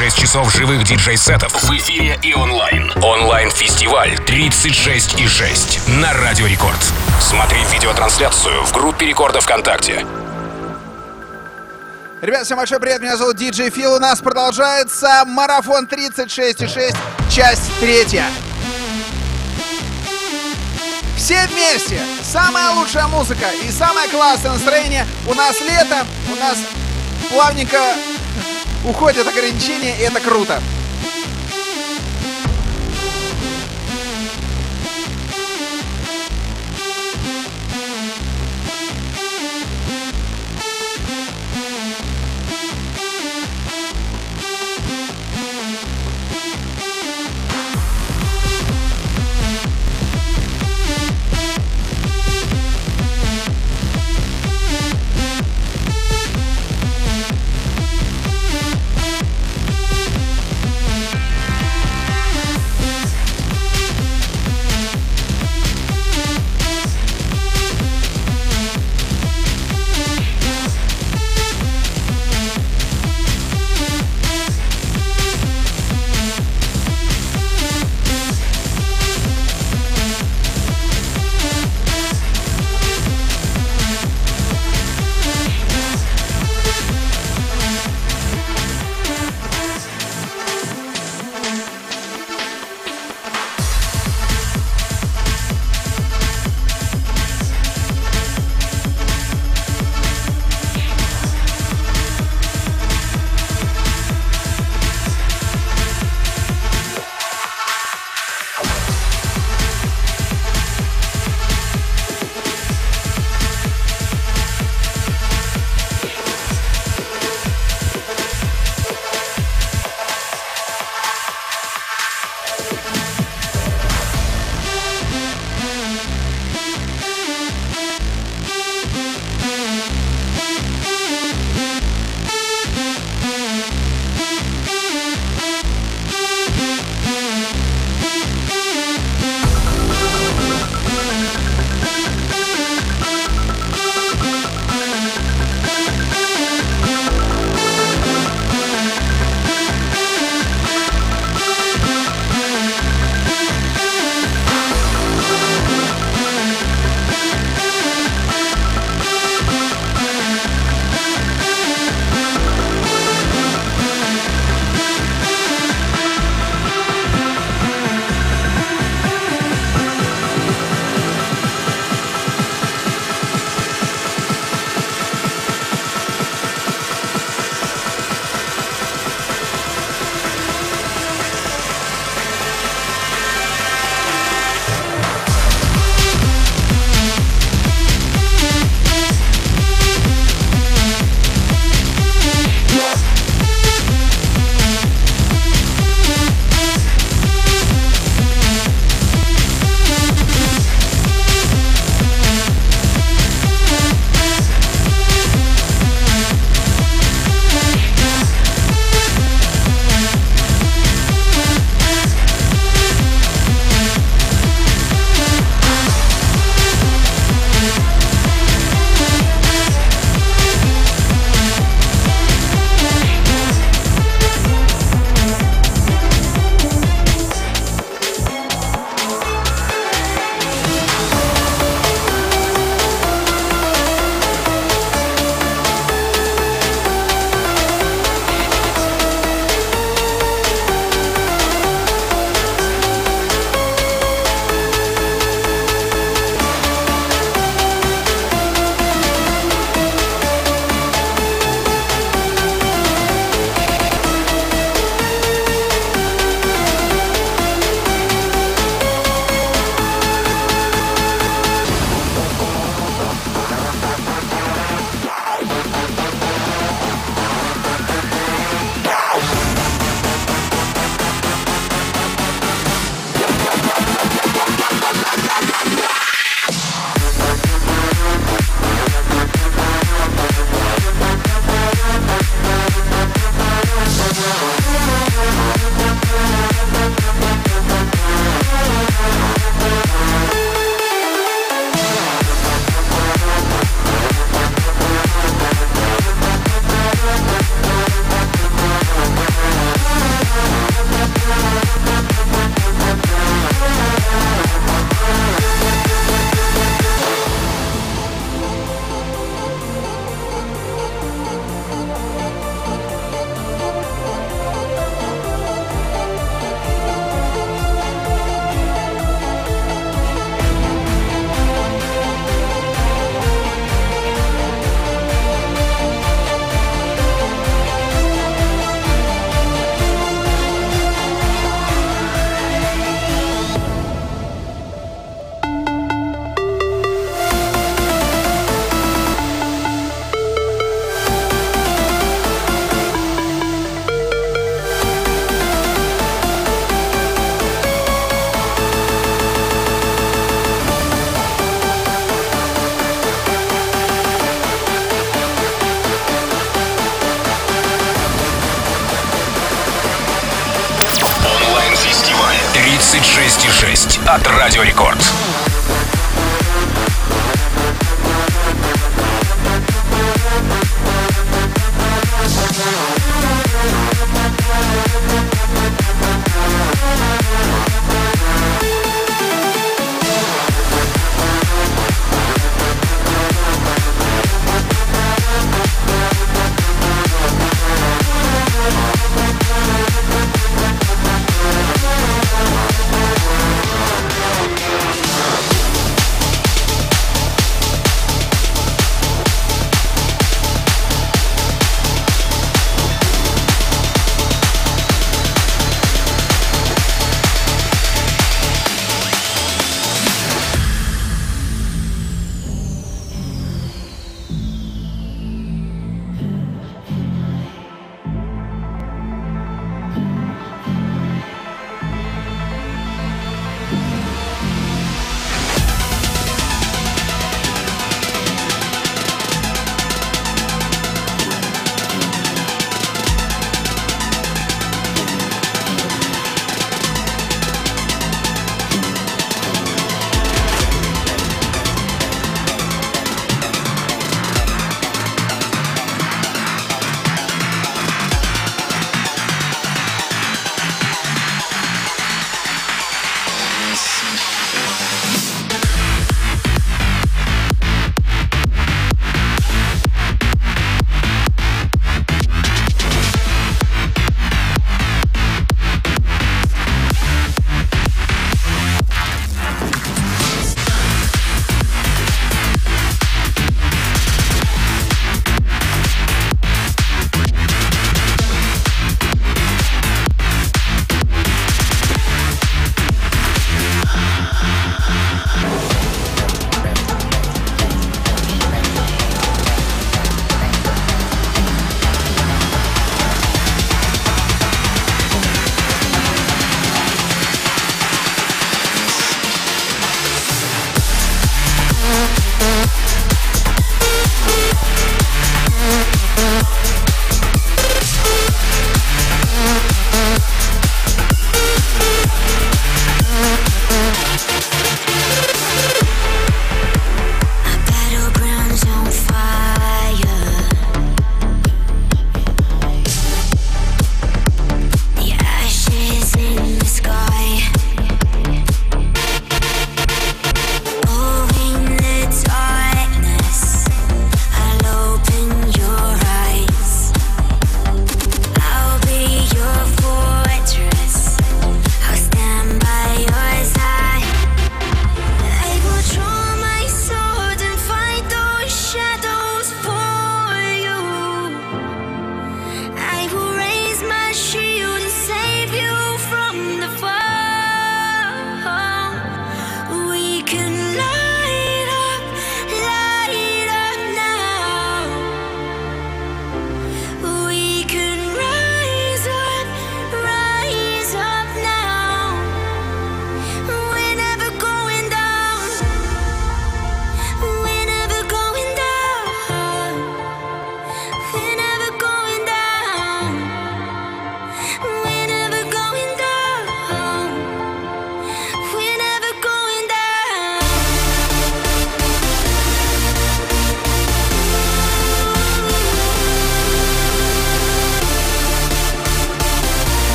36 часов живых диджей-сетов в эфире и онлайн. Онлайн-фестиваль 36 и 6 на Радио Рекорд. Смотри видеотрансляцию в группе Рекорда ВКонтакте. Ребят, всем большой привет, меня зовут Диджей Фил. У нас продолжается марафон 36,6, часть третья. Все вместе! Самая лучшая музыка и самое классное настроение. У нас лето, у нас плавненько уходят ограничения, и это круто.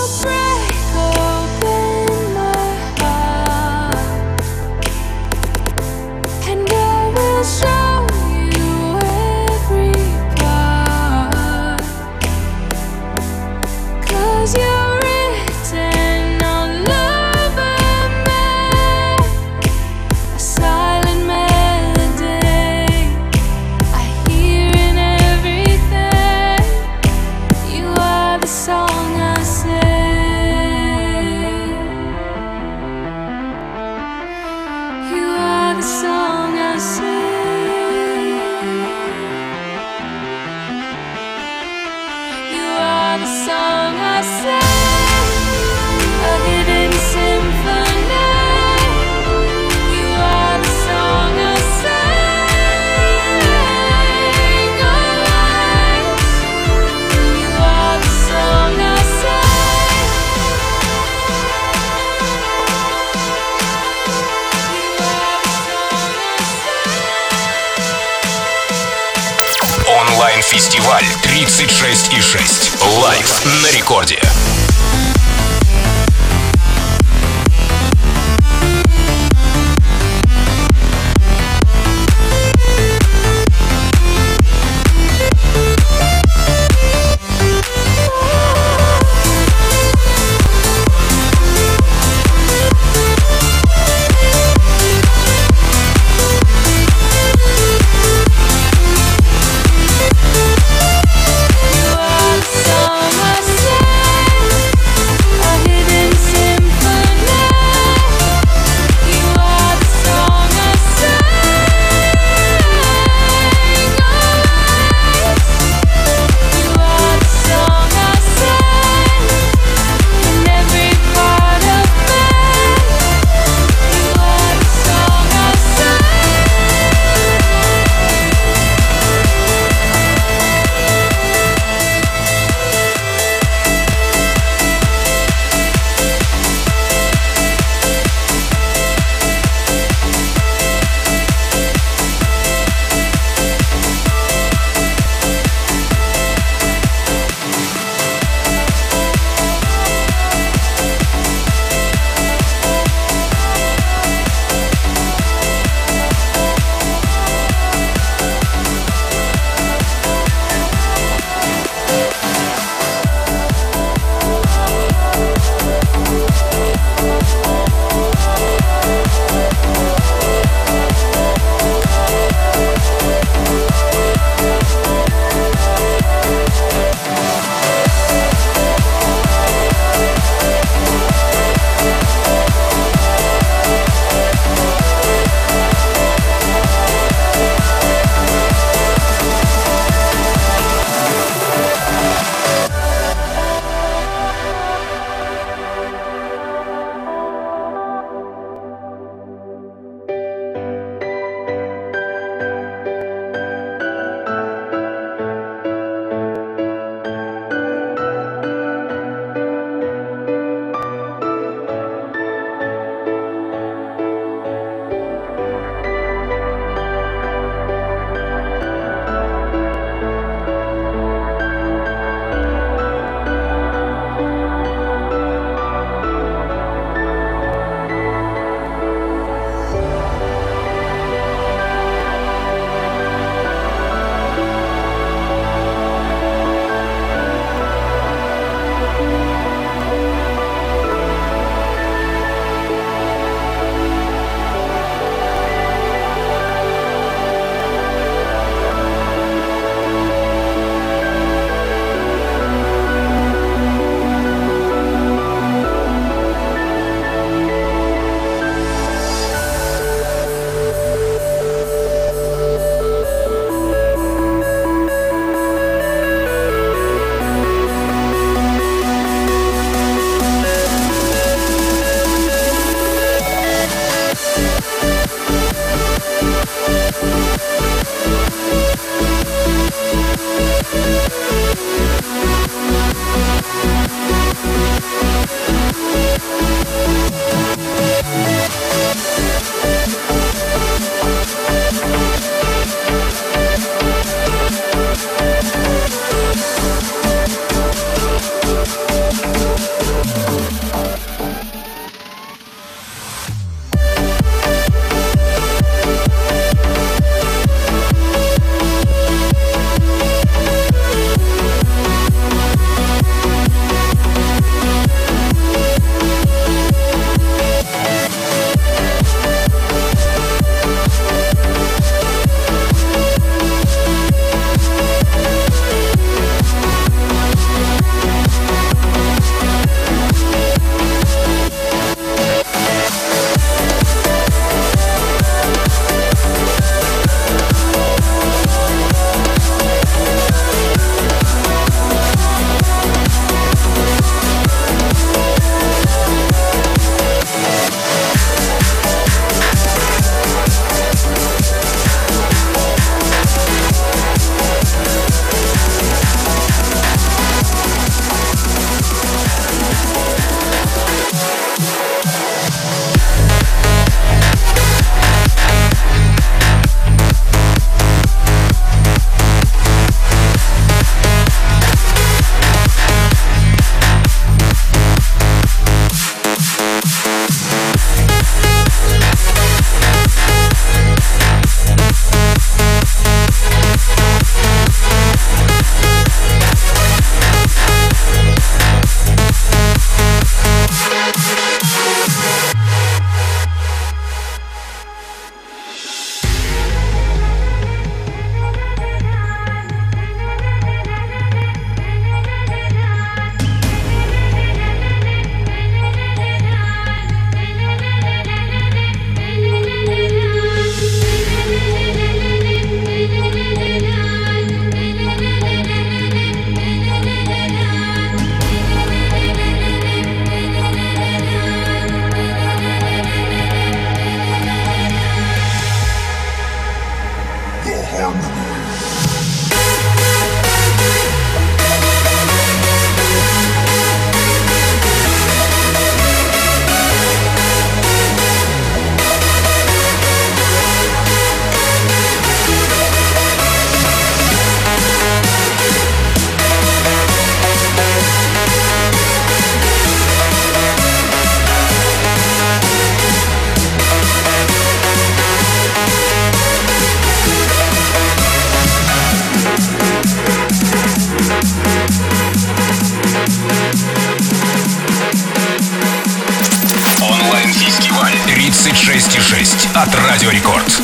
Фестиваль 36,6. Лайв на рекорде.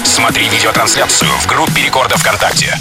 Смотри видеотрансляцию в группе Рекорда ВКонтакте.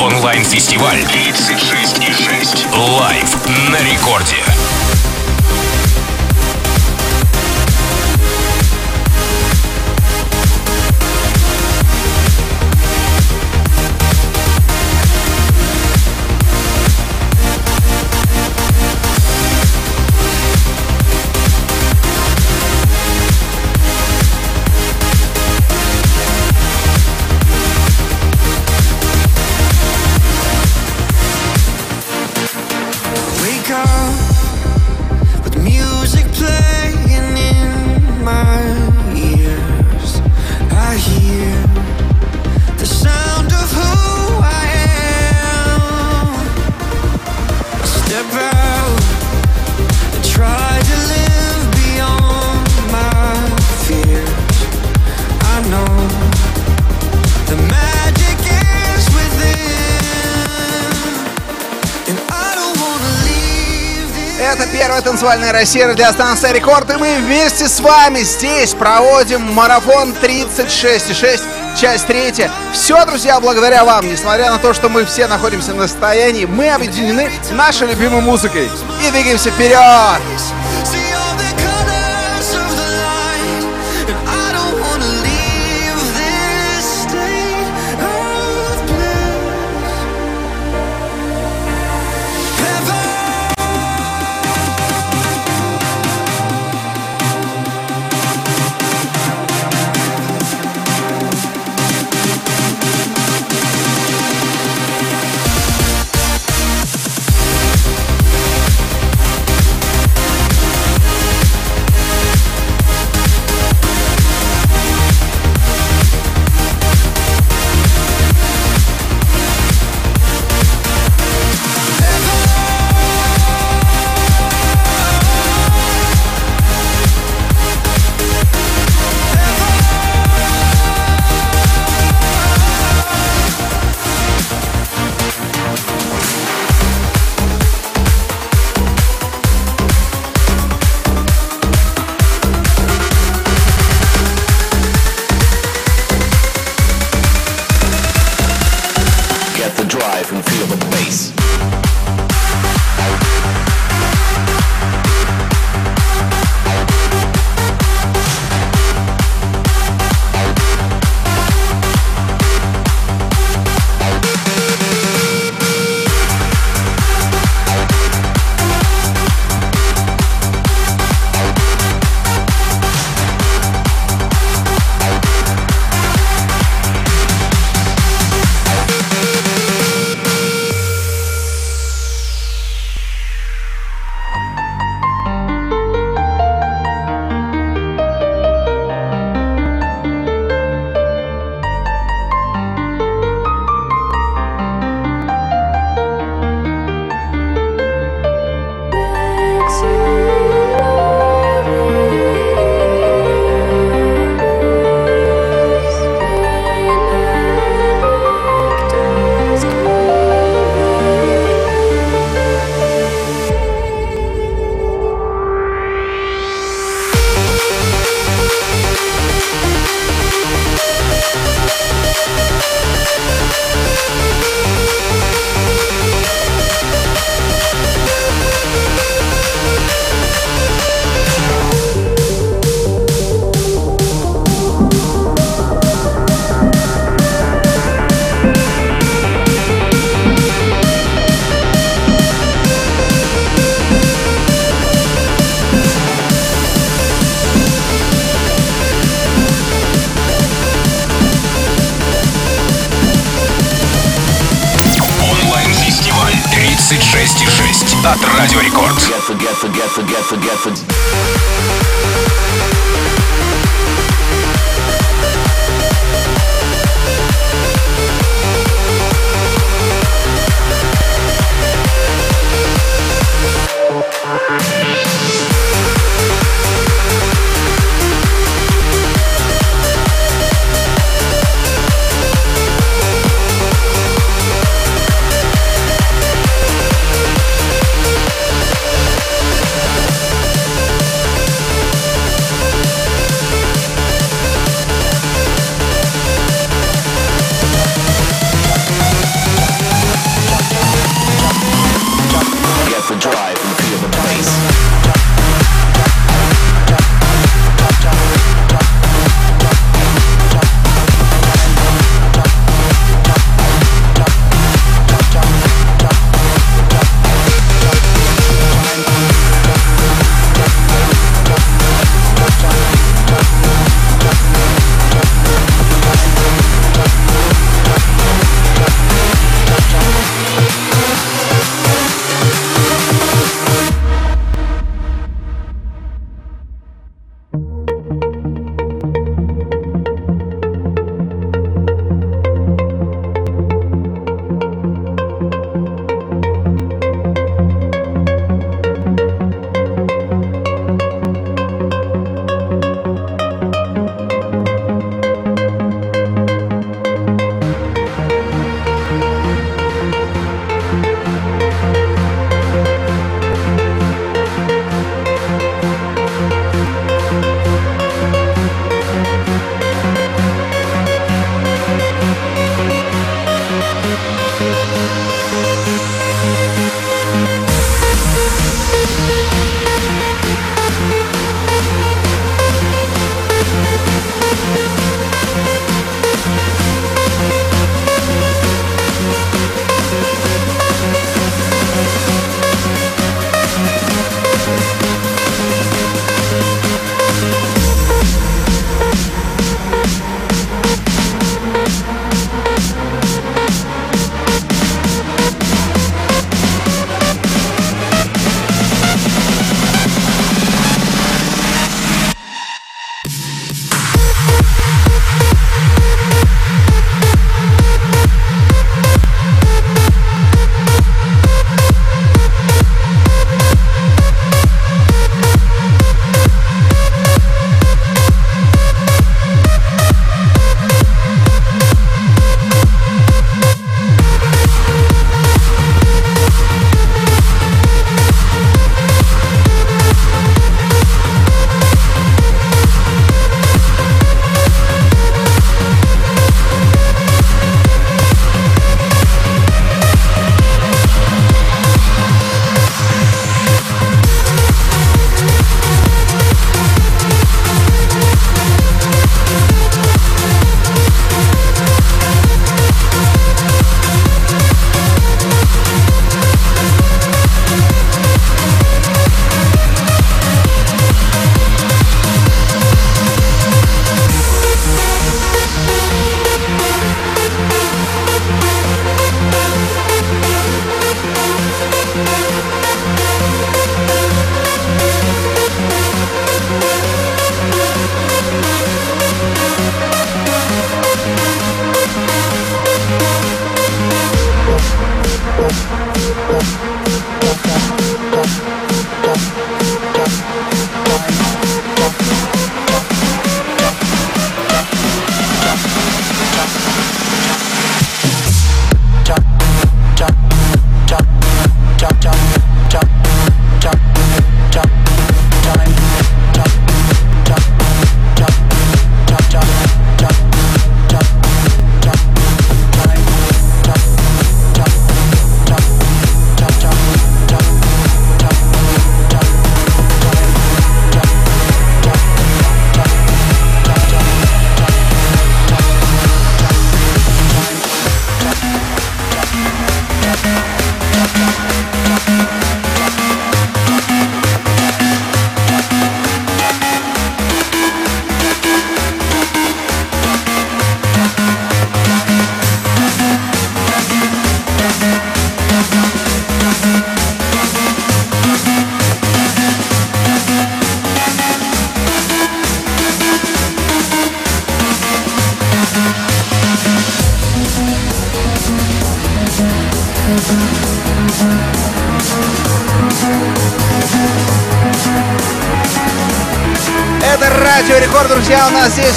Онлайн-фестиваль 36,6. Лайв на рекорде. Танцевальная Россия, радиостанция Рекорд, и мы вместе с вами здесь проводим марафон 36,6, часть третья. Все, друзья, благодаря вам, несмотря на то, что мы все находимся на состоянии, мы объединены нашей любимой музыкой и двигаемся вперед! от Радио Рекорд. Forget, forget, forget, forget, forget.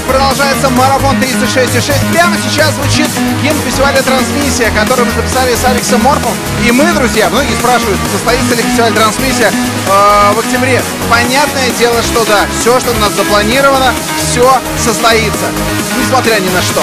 Продолжается марафон 36.6. Прямо сейчас звучит гимн фестиваля «Трансмиссия», который мы записали с Алексом Морфом. И мы, друзья, многие спрашивают, состоится ли фестиваль «Трансмиссия» э, в октябре. Понятное дело, что да, все, что у нас запланировано, все состоится, несмотря ни на что.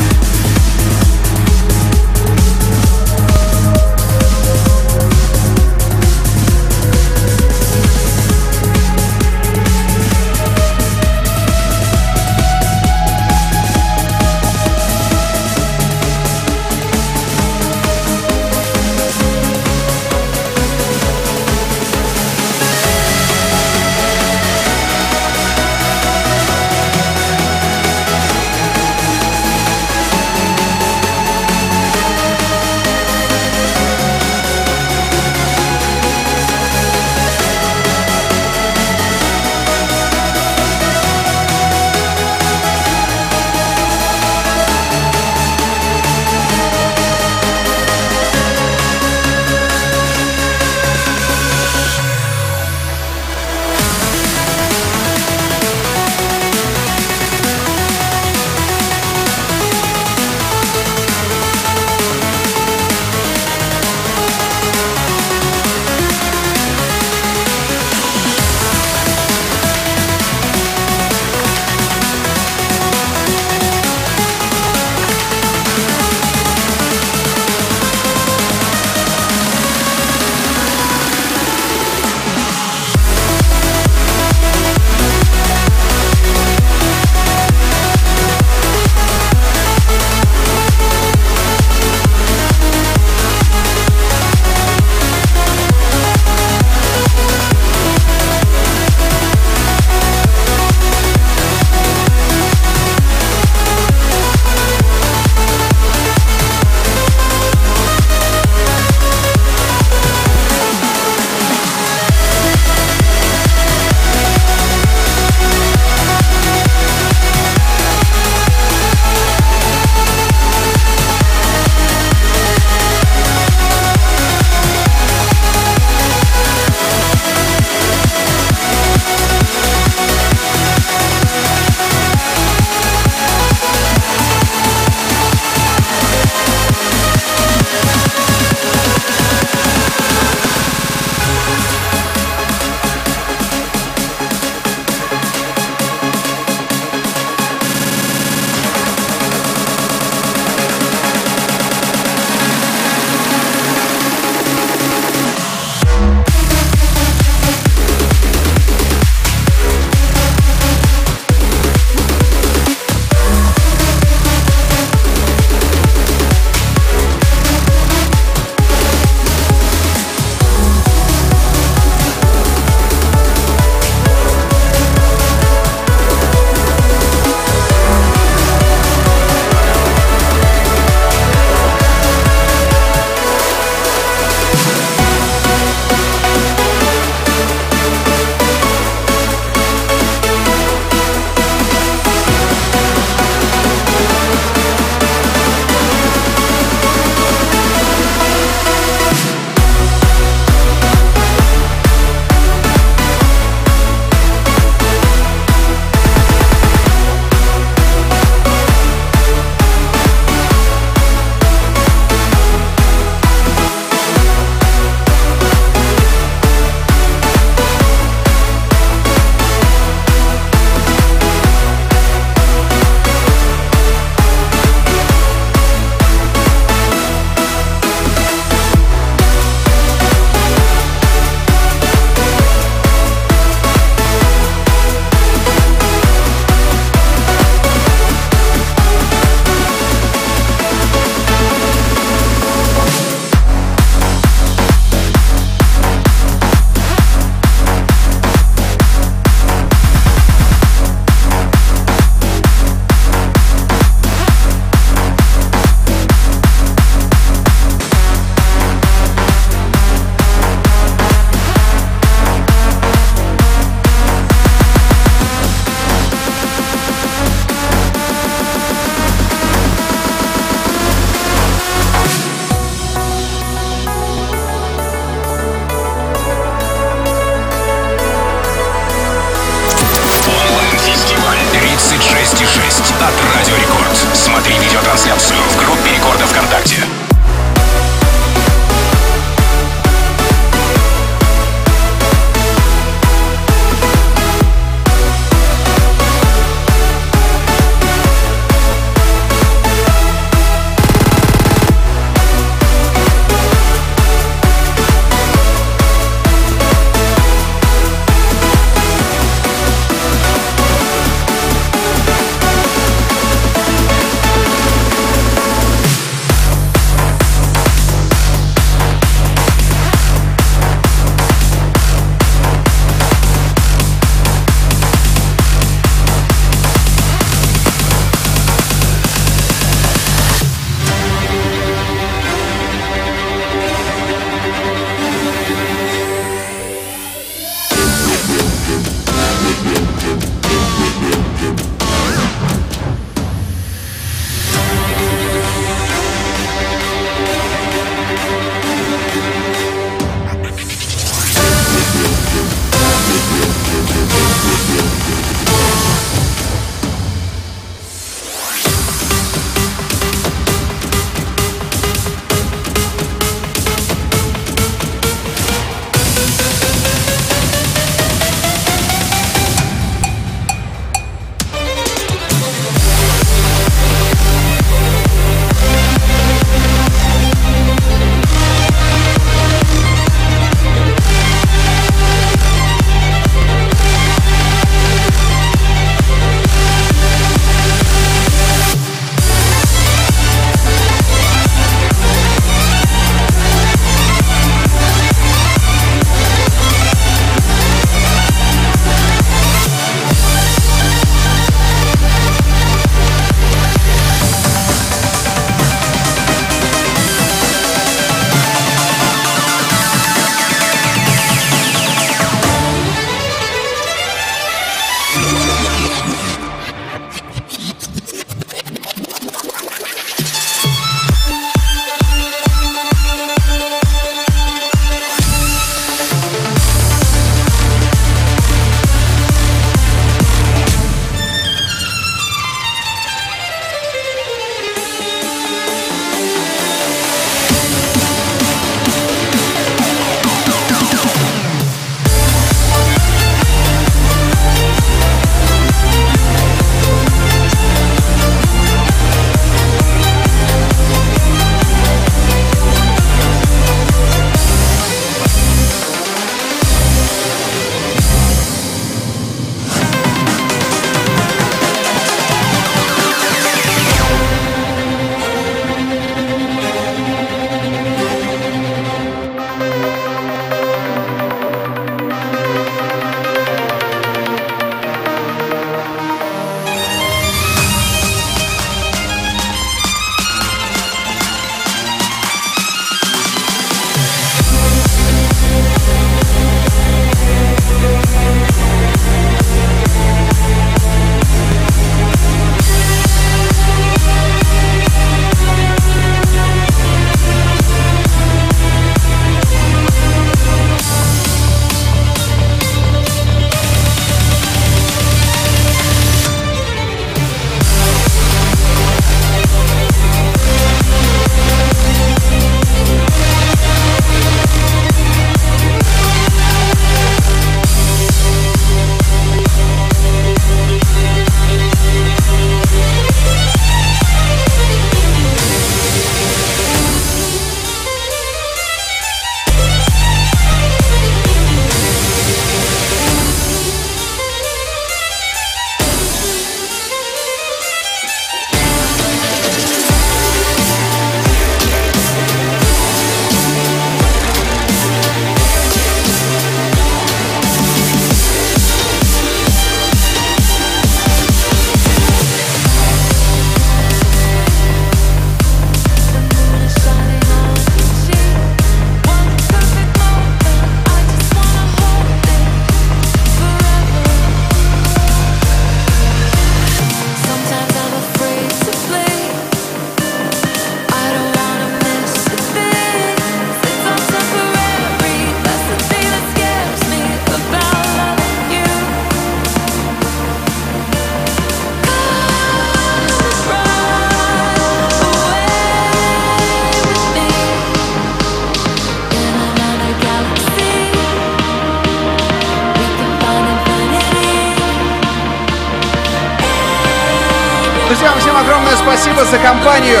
Друзья, вам всем огромное спасибо за компанию.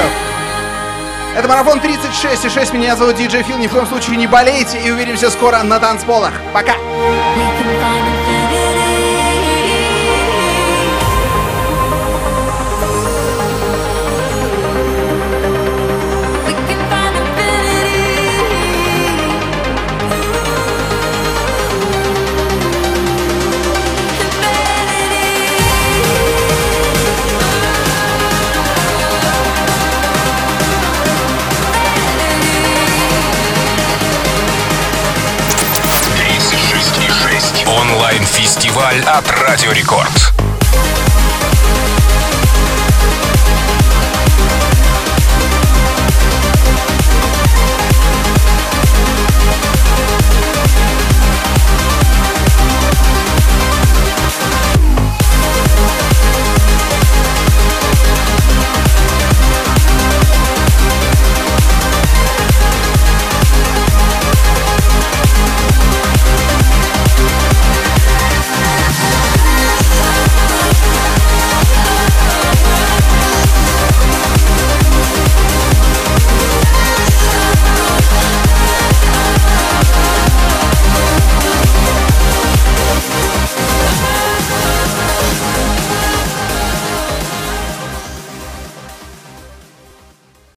Это марафон 36,6. Меня зовут DJ Фил. Ни в коем случае не болейте и увидимся скоро на танцполах. Пока! Онлайн-фестиваль от Радио Рекорд.